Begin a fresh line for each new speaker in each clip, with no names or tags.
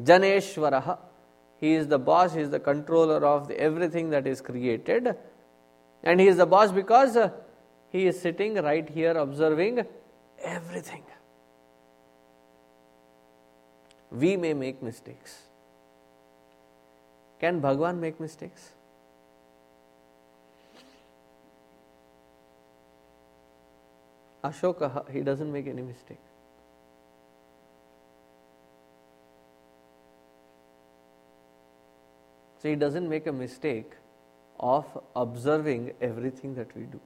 Janeshwaraha. He is the boss, he is the controller of the, everything that is created. And he is the boss because uh, he is sitting right here observing everything. We may make mistakes. Can Bhagwan make mistakes? Ashoka, he doesn't make any mistake. So he doesn't make a mistake of observing everything that we do.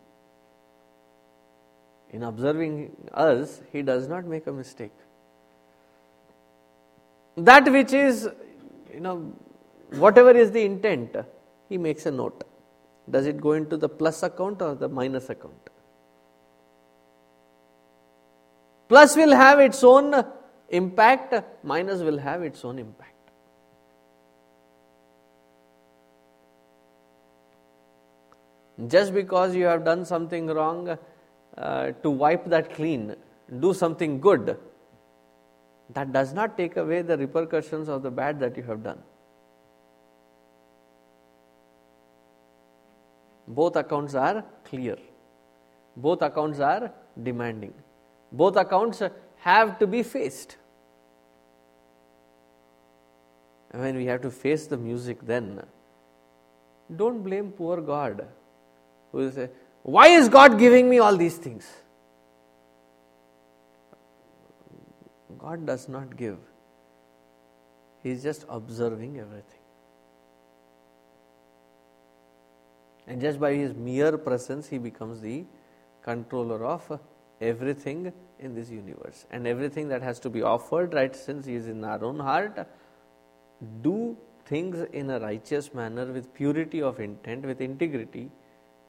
In observing us, he does not make a mistake. That which is, you know, whatever is the intent, he makes a note. Does it go into the plus account or the minus account? Plus will have its own impact, minus will have its own impact. Just because you have done something wrong, uh, to wipe that clean, do something good, that does not take away the repercussions of the bad that you have done. Both accounts are clear. Both accounts are demanding. Both accounts have to be faced. When we have to face the music, then don't blame poor God who will say, Why is God giving me all these things? God does not give, He is just observing everything. And just by His mere presence, He becomes the controller of everything in this universe. And everything that has to be offered, right, since He is in our own heart, do things in a righteous manner with purity of intent, with integrity,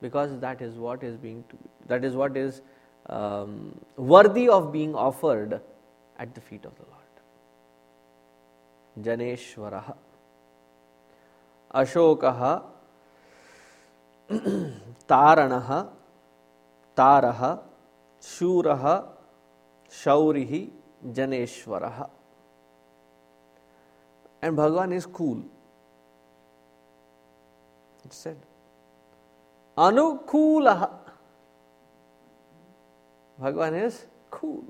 because that is what is being, to, that is what is um, worthy of being offered at the feet of the Lord. Janeshwaraha. Ashokaha. Taranaha. Taraha. Shuraha. Shaurihi. Janeshwaraha. And Bhagavan is cool. It said. Anukula. Bhagavan is cool.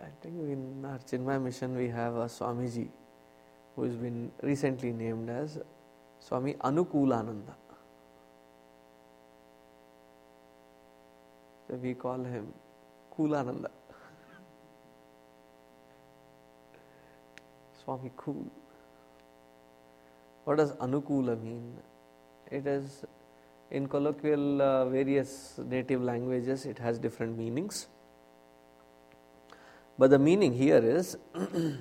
I think in our Chinmaya mission we have a Swamiji who has been recently named as Swami Anukulananda. So we call him Kulananda. Swami Cool. What does Anukula mean? It is in colloquial uh, various native languages, it has different meanings. But the meaning here is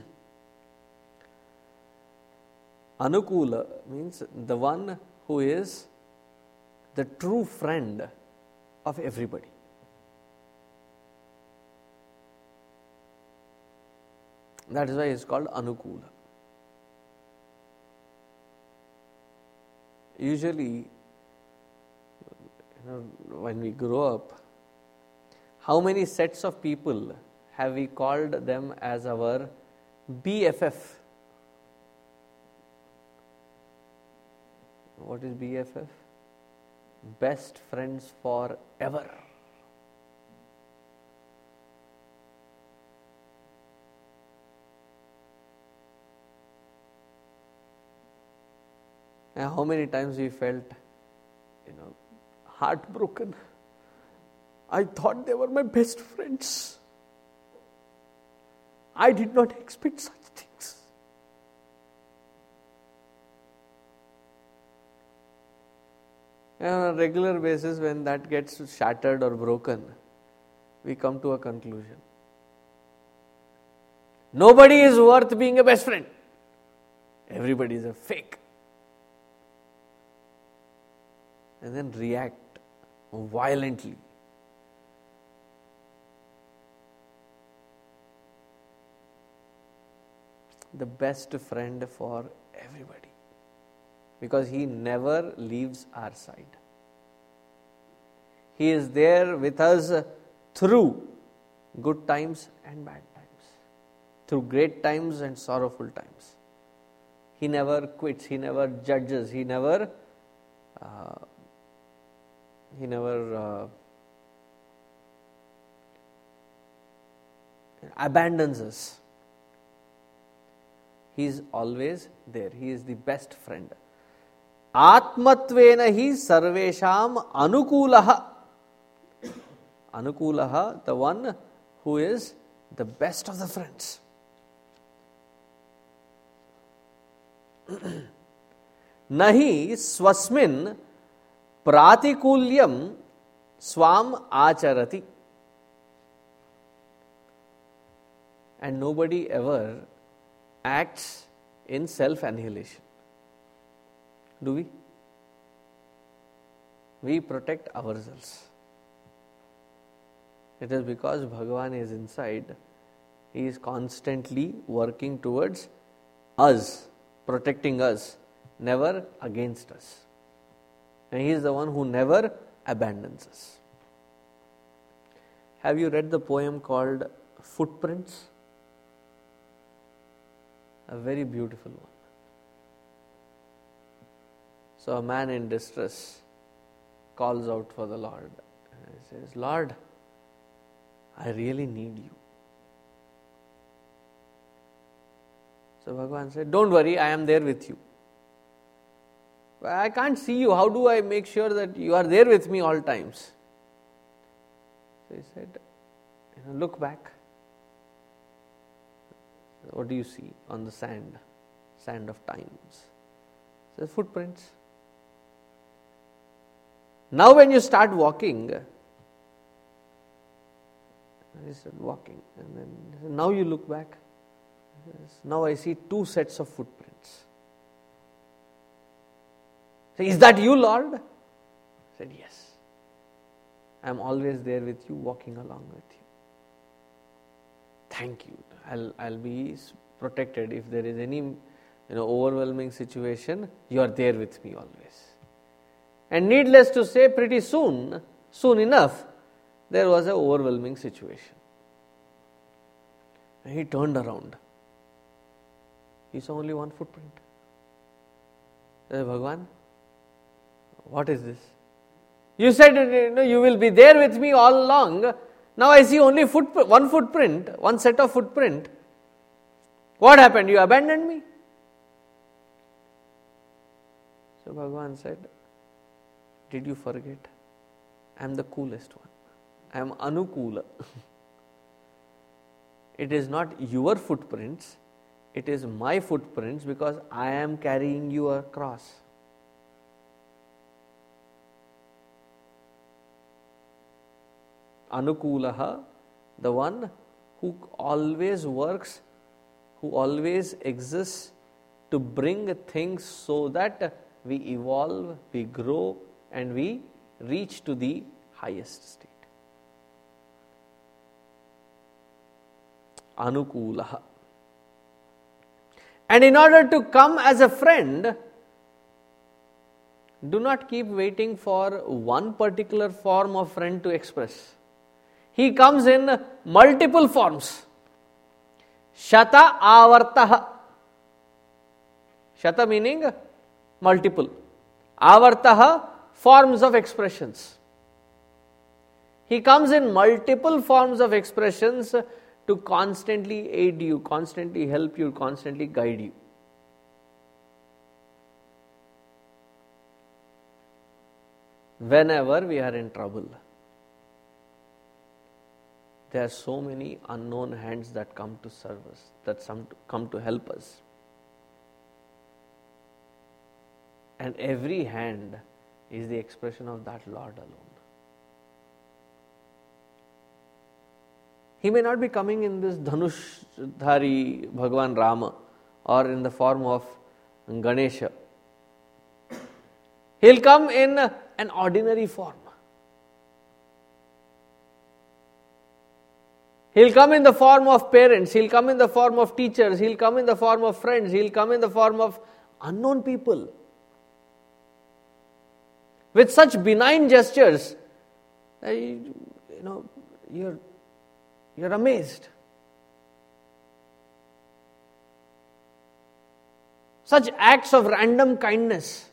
Anukula means the one who is the true friend of everybody. That is why it's called Anukula. Usually, you know, when we grow up, how many sets of people have we called them as our BFF? What is BFF? Best friends forever. And how many times we felt, you know, heartbroken. I thought they were my best friends. I did not expect such things. And on a regular basis, when that gets shattered or broken, we come to a conclusion. Nobody is worth being a best friend. Everybody is a fake. And then react violently. the best friend for everybody because He never leaves our side. He is there with us through good times and bad times, through great times and sorrowful times. He never quits, he never judges, he never. Uh, he never uh, abandons us. He is always there. He is the best friend. आत्मत्वेन ही सर्वेशम अनुकूल अनुकूल the one who is the best of the friends नहीं स्वस्मिन ಪ್ರಾತಿಕೂಲ್ಯಂ ಸ್ವಾಂ ಆಚರತಿ and nobody ever acts in self annihilation. Do we? We protect ourselves. It is because Bhagavan is inside, He is constantly working towards us, protecting us, never against us. And He is the one who never abandons us. Have you read the poem called Footprints? A very beautiful one. So, a man in distress calls out for the Lord he says, Lord, I really need you. So, Bhagavan said, Don't worry, I am there with you. I can't see you. How do I make sure that you are there with me all times? So he said, you know, Look back. What do you see on the sand? Sand of times. So footprints. Now, when you start walking, he said, walking, and then now you look back. Now I see two sets of footprints. So, is that you, Lord? I said, Yes. I am always there with you, walking along with you. Thank you. I'll, I'll be protected if there is any you know, overwhelming situation. You are there with me always. And needless to say, pretty soon, soon enough, there was an overwhelming situation. And he turned around. He saw only one footprint. Said, Bhagwan, what is this? You said you, know, you will be there with me all along. Now I see only foot, one footprint, one set of footprint. What happened? You abandoned me? So Bhagavan said, Did you forget? I am the coolest one. I am Anukula. it is not your footprints, it is my footprints because I am carrying you across. Anukulaha, the one who always works, who always exists to bring things so that we evolve, we grow, and we reach to the highest state. Anukulaha. And in order to come as a friend, do not keep waiting for one particular form of friend to express. He comes in multiple forms. Shata avartaha. Shata meaning multiple. Avartaha forms of expressions. He comes in multiple forms of expressions to constantly aid you, constantly help you, constantly guide you. Whenever we are in trouble, there are so many unknown hands that come to serve us, that come to help us. And every hand is the expression of that Lord alone. He may not be coming in this Dhanush-dhari Bhagwan Rama or in the form of Ganesha. He'll come in an ordinary form. He'll come in the form of parents, he'll come in the form of teachers, he'll come in the form of friends, he'll come in the form of unknown people. With such benign gestures, you know, you're, you're amazed. Such acts of random kindness.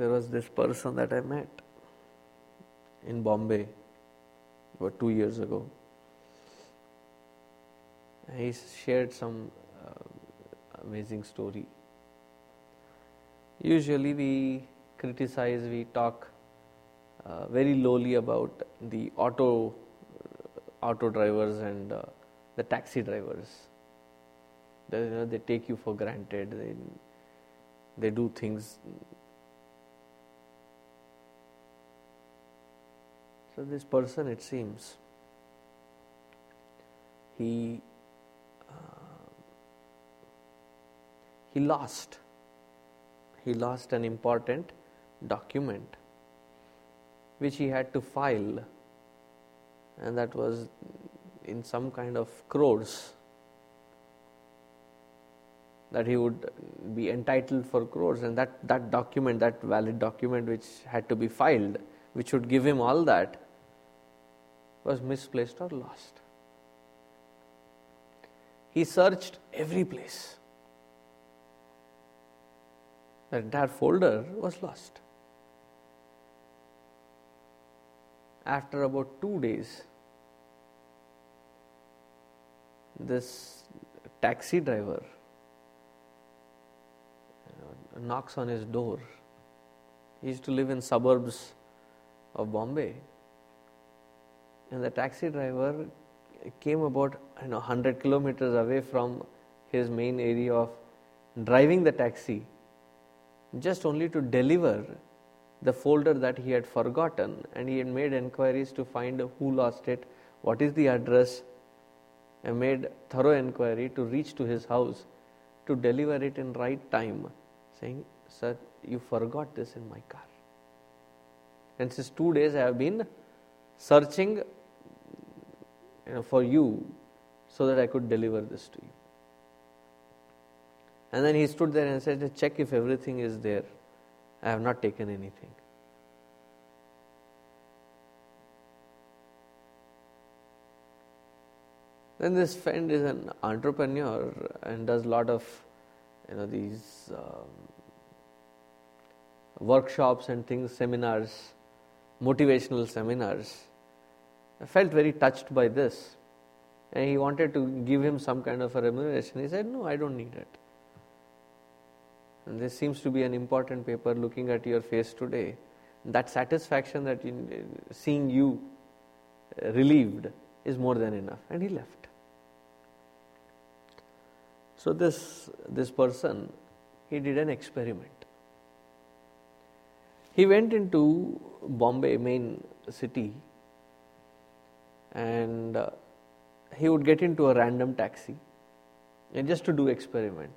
There was this person that I met in Bombay about two years ago. He shared some uh, amazing story. Usually, we criticize, we talk uh, very lowly about the auto uh, auto drivers and uh, the taxi drivers. They, you know, they take you for granted. They they do things. So this person, it seems, he uh, he lost. He lost an important document which he had to file, and that was in some kind of crores that he would be entitled for crores and that, that document that valid document which had to be filed which would give him all that was misplaced or lost he searched every place the entire folder was lost. After about two days, this taxi driver knocks on his door. He used to live in suburbs of Bombay. And the taxi driver came about you know 100 kilometers away from his main area of driving the taxi just only to deliver the folder that he had forgotten and he had made enquiries to find who lost it, what is the address, and made thorough enquiry to reach to his house to deliver it in right time, saying, Sir, you forgot this in my car. And since two days I have been searching you know, for you so that I could deliver this to you. And then he stood there and said, Check if everything is there. I have not taken anything. Then this friend is an entrepreneur and does a lot of you know these um, workshops and things, seminars, motivational seminars. Felt very touched by this, and he wanted to give him some kind of a remuneration. He said, "No, I don't need it." And this seems to be an important paper looking at your face today. That satisfaction that in, seeing you uh, relieved is more than enough. And he left. So this this person, he did an experiment. He went into Bombay, main city, and uh, he would get into a random taxi, and just to do experiment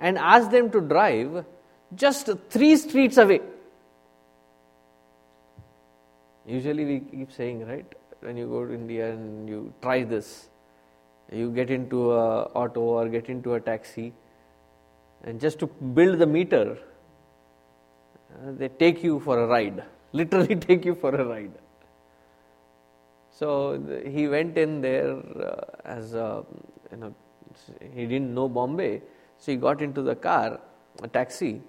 and ask them to drive just three streets away. Usually we keep saying, right, when you go to India and you try this, you get into a auto or get into a taxi, and just to build the meter, uh, they take you for a ride, literally take you for a ride. So he went in there uh, as a, you know, he didn't know Bombay, so he got into the car, a taxi,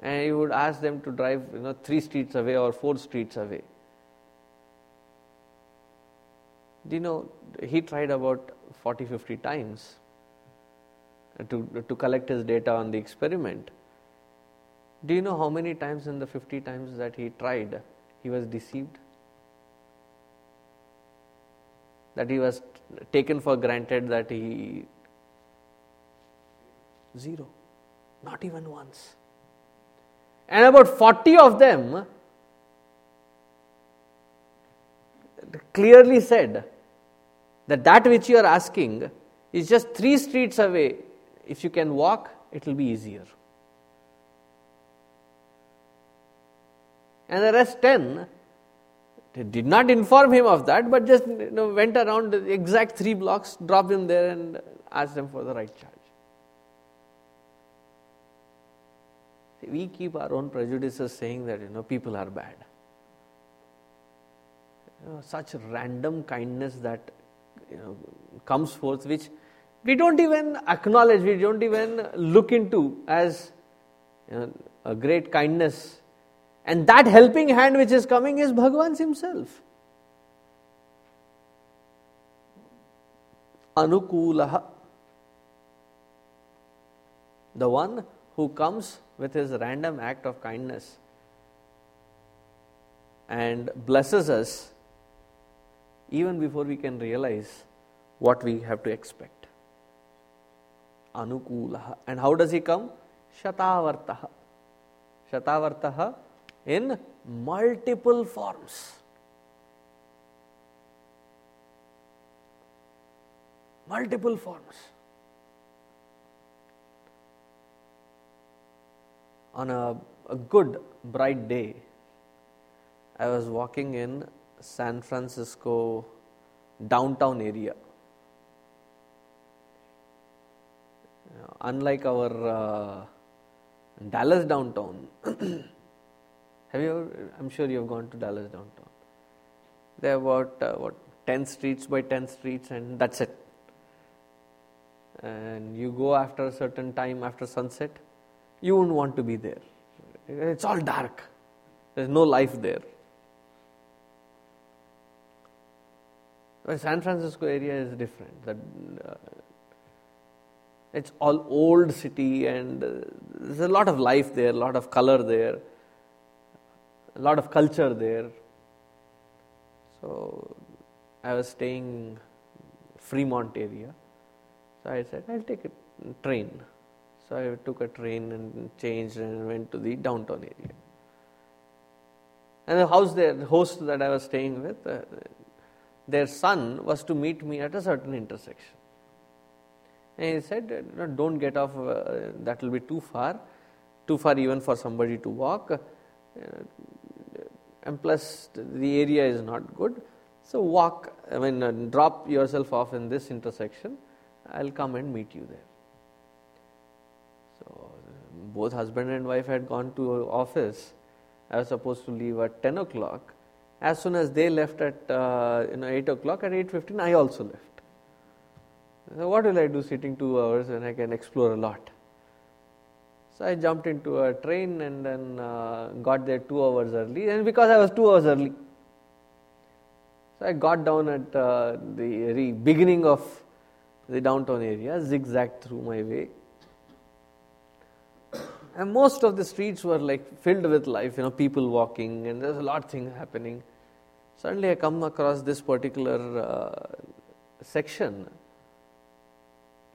and he would ask them to drive, you know, three streets away or four streets away. Do you know, he tried about 40, 50 times to, to collect his data on the experiment. Do you know how many times in the 50 times that he tried, he was deceived? That he was taken for granted that he Zero. Not even once. And about 40 of them clearly said that that which you are asking is just three streets away. If you can walk, it will be easier. And the rest 10 They did not inform him of that, but just you know, went around the exact three blocks, dropped him there, and asked them for the right charge. See, we keep our own prejudices saying that you know people are bad. You know, such random kindness that you know, comes forth, which we don't even acknowledge, we don't even look into as you know, a great kindness and that helping hand which is coming is Bhagavan himself. Anukulaha. The one who comes with his random act of kindness and blesses us even before we can realize what we have to expect. Anukulaha. And how does he come? Shatavartaha. Shatavartaha in multiple forms. Multiple forms. On a, a good, bright day, I was walking in San Francisco downtown area. Unlike our uh, Dallas downtown, Have you ever, I'm sure you have gone to Dallas downtown. There are about uh, what 10 streets by 10 streets, and that's it. And you go after a certain time after sunset, you won't want to be there. It's all dark. There's no life there. But San Francisco area is different. That uh, it's all old city, and uh, there's a lot of life there, a lot of color there a lot of culture there. So I was staying Fremont area. So I said, I'll take a train. So I took a train and changed and went to the downtown area. And the house there, the host that I was staying with, uh, their son was to meet me at a certain intersection. And he said, no, Don't get off, uh, that will be too far, too far even for somebody to walk. Uh, and plus the area is not good. So walk, I mean, uh, drop yourself off in this intersection. I'll come and meet you there. So both husband and wife had gone to office. I was supposed to leave at ten o'clock. As soon as they left at uh, you know eight o'clock, at eight fifteen, I also left. So what will I do sitting two hours when I can explore a lot? So I jumped into a train and then uh, got there two hours early. And because I was two hours early, so I got down at uh, the beginning of the downtown area, zigzagged through my way. And most of the streets were like filled with life, you know, people walking, and there's a lot of things happening. Suddenly, I come across this particular uh, section.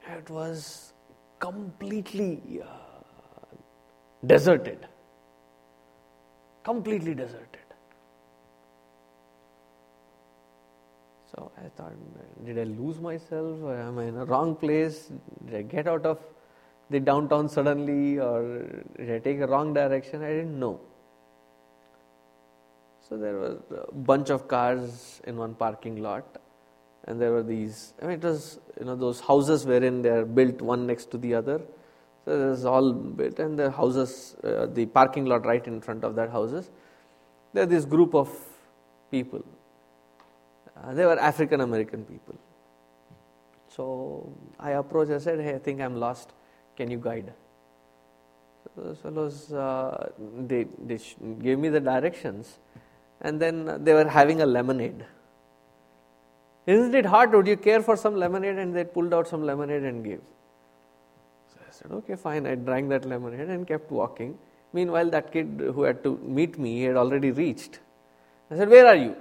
It was completely uh, deserted. Completely deserted. So I thought, did I lose myself? Am I in a wrong place? Did I get out of the downtown suddenly or did I take a wrong direction? I didn't know. So there was a bunch of cars in one parking lot and there were these, I mean it was, you know, those houses wherein they are built one next to the other this is all built, and the houses, uh, the parking lot right in front of that houses. There this group of people. Uh, they were African American people. So I approached. I said, "Hey, I think I'm lost. Can you guide?" So those fellows uh, they they gave me the directions, and then they were having a lemonade. Isn't it hot? Would you care for some lemonade? And they pulled out some lemonade and gave said, okay, fine. I drank that lemonade and kept walking. Meanwhile, that kid who had to meet me had already reached. I said, where are you?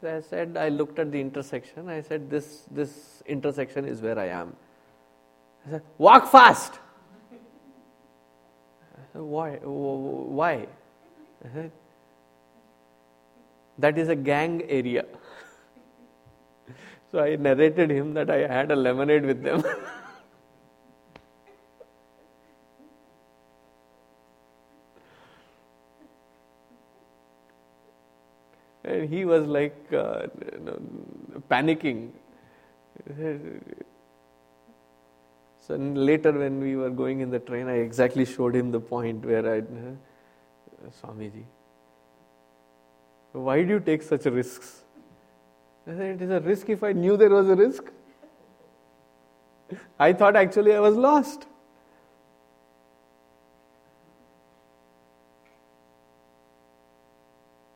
So I said, I looked at the intersection. I said, this, this intersection is where I am. I said, walk fast. I said, why? Why? I said, that is a gang area. so I narrated him that I had a lemonade with them. And he was like uh, panicking. So later, when we were going in the train, I exactly showed him the point where I, uh, Swamiji, why do you take such risks? I said, it is a risk if I knew there was a risk. I thought actually I was lost.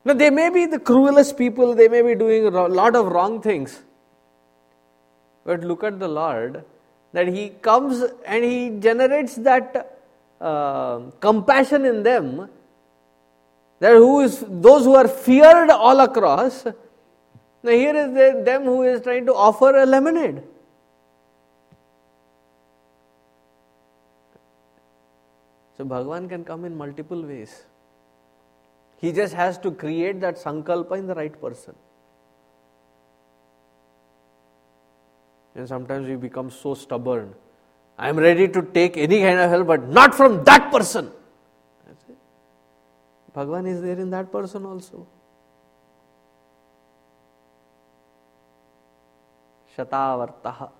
Now, they may be the cruelest people, they may be doing a lot of wrong things. But look at the Lord, that He comes and He generates that uh, compassion in them, that who is those who are feared all across. Now, here is the, them who is trying to offer a lemonade. So, Bhagwan can come in multiple ways. He just has to create that sankalpa in the right person. And sometimes we become so stubborn. I am ready to take any kind of help, but not from that person. Bhagwan is there in that person also. Shatavartaha.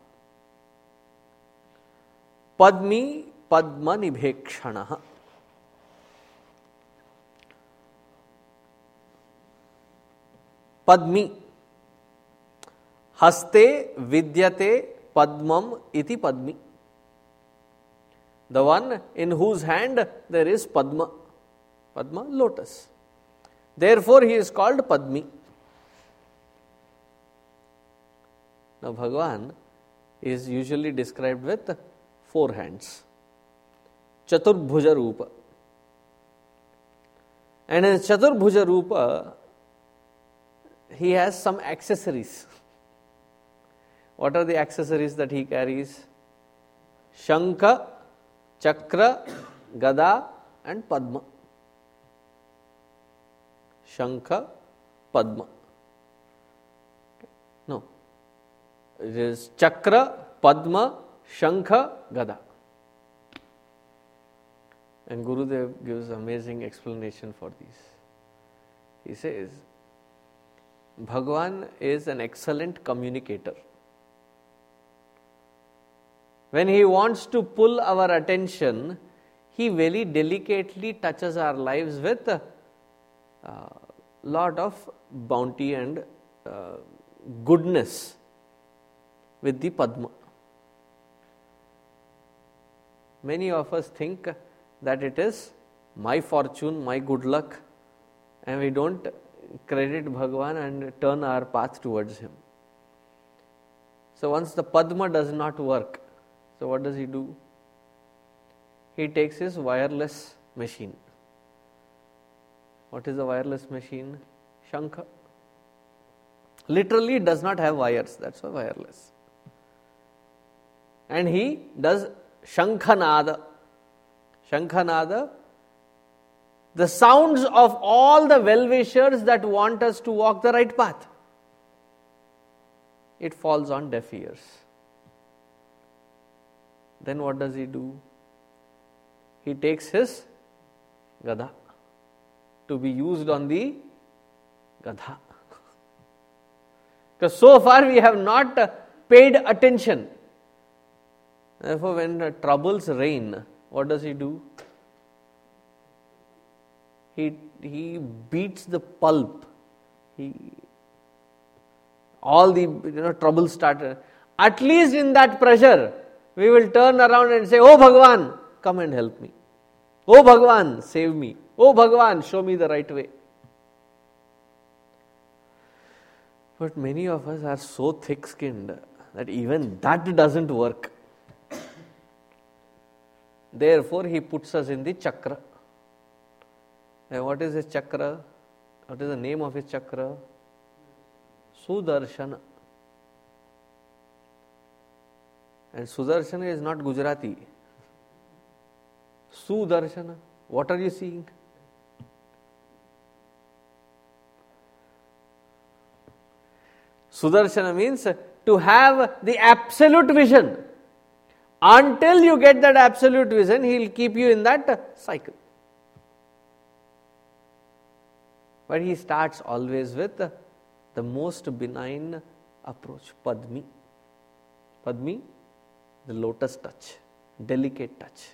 Padmi Padma Nibhekshanaha. Padmi. हस्ते विद्यते पद्मम इति Padmi. The one in whose hand there is padma. Padma lotus therefore he is called Padmi Bhagwan is usually described with four hands chaturbhuj roop and चतुर्भुज रूप he has some accessories. What are the accessories that he carries? Shankha, Chakra, Gada, and Padma. Shankha, Padma. No. It is Chakra, Padma, Shankha, Gada. And Gurudev gives amazing explanation for these. He says, Bhagwan is an excellent communicator. When he wants to pull our attention, he very delicately touches our lives with a uh, lot of bounty and uh, goodness with the Padma. Many of us think that it is my fortune, my good luck, and we don't credit Bhagwan and turn our path towards Him. So once the Padma does not work, so what does he do? He takes his wireless machine. What is a wireless machine? Shankha. Literally does not have wires, that's why wireless. And he does Shankhanada. Shankhanada the sounds of all the well wishers that want us to walk the right path. It falls on deaf ears. Then what does he do? He takes his gada to be used on the gada. Because so far we have not paid attention. Therefore, when troubles reign, what does he do? He, he beats the pulp. He, all the you know, trouble started. At least in that pressure, we will turn around and say, Oh Bhagwan, come and help me. Oh Bhagwan, save me. Oh Bhagwan, show me the right way. But many of us are so thick skinned that even that doesn't work. Therefore, he puts us in the chakra. What is his chakra? What is the name of his chakra? Sudarshana. And Sudarshana is not Gujarati. Sudarshana. What are you seeing? Sudarshana means to have the absolute vision. Until you get that absolute vision, he will keep you in that cycle. But he starts always with the most benign approach, Padmi. Padmi, the lotus touch, delicate touch.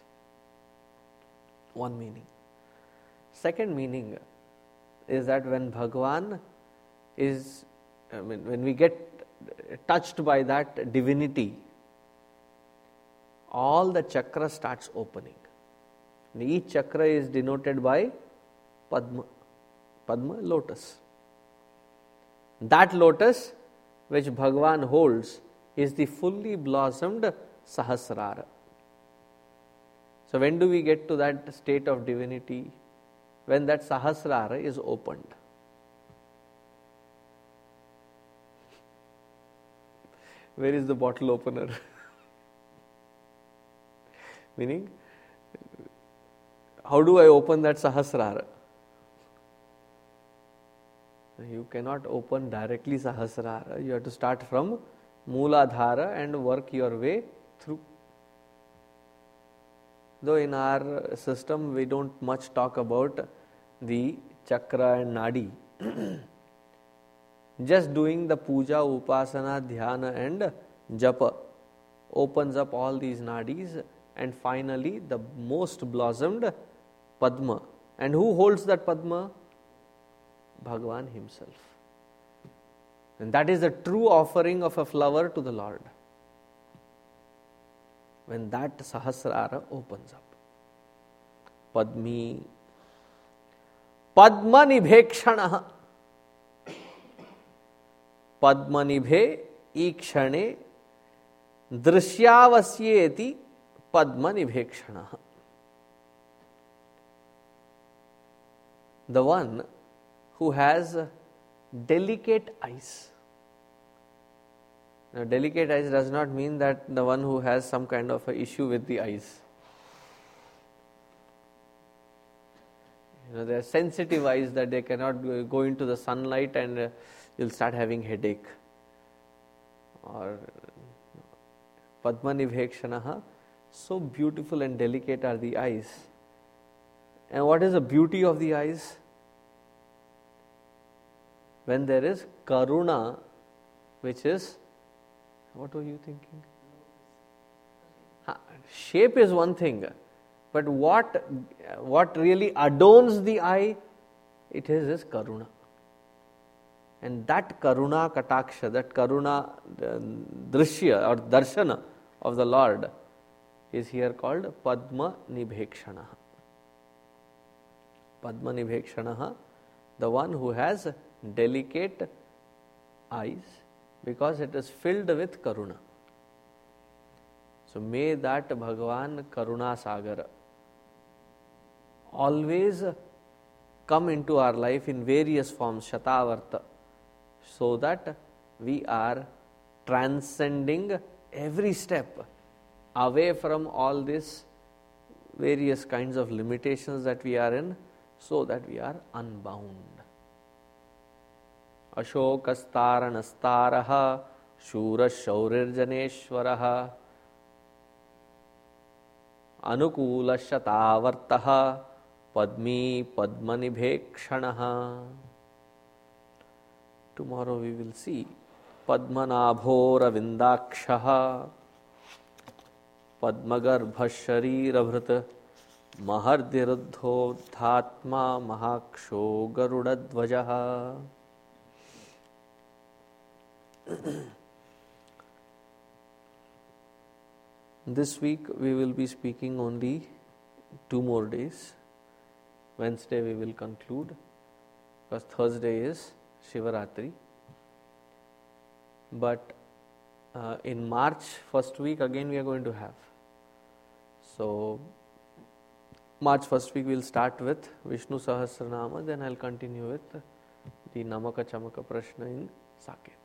One meaning. Second meaning is that when Bhagwan is, I mean, when we get touched by that divinity, all the chakra starts opening. And each chakra is denoted by Padma. Padma, lotus. That lotus which Bhagwan holds is the fully blossomed Sahasrara. So, when do we get to that state of divinity? When that Sahasrara is opened. Where is the bottle opener? Meaning, how do I open that Sahasrara? You cannot open directly Sahasrara. You have to start from Mooladhara and work your way through. Though in our system we don't much talk about the chakra and nadi. Just doing the puja, upasana, dhyana, and japa opens up all these nadis, and finally, the most blossomed Padma. And who holds that Padma? Bhagavan himself. And that is the true offering of a flower to the Lord. When that Sahasrara opens up. Padmi. Padmanibhekshana. Padmanibhe ikshane दृश्यावस्येति Padmanibhekshana the one who has delicate eyes. Now, delicate eyes does not mean that the one who has some kind of a issue with the eyes. You know, they are sensitive eyes that they cannot go into the sunlight and uh, you'll start having headache. Or Padmanibhekshanaha, so beautiful and delicate are the eyes. And what is the beauty of the eyes? When there is karuna, which is what were you thinking? Ha, shape is one thing, but what what really adorns the eye, it is this karuna. And that karuna kataksha, that karuna uh, drishya or darshana of the Lord is here called Padma Nibhekshana. Padma Nibhekshana, the one who has delicate eyes because it is filled with karuna. So may that Bhagavan Karuna Sagar always come into our life in various forms, Shatavarta, so that we are transcending every step away from all these various kinds of limitations that we are in, so that we are unbound. अशोकस्तारणस्तारः शूरशौरिर्जनेश्वरः। अनुकूलशतावर्तः पद्मी पद्मनिभेक्षणः tomorrow we will see पद्मनाभोरविन्दाक्षः पद्मगर्भशरीरभृत् महर्दिरुद्धोद्धात्मा महाक्षो गरुडध्वजः this week we will be speaking only two more days. Wednesday we will conclude because Thursday is Shivaratri. But uh, in March, first week, again we are going to have. So, March first week we'll start with Vishnu Sahasranama, then I'll continue with the Namaka Chamaka Prashna in Saket.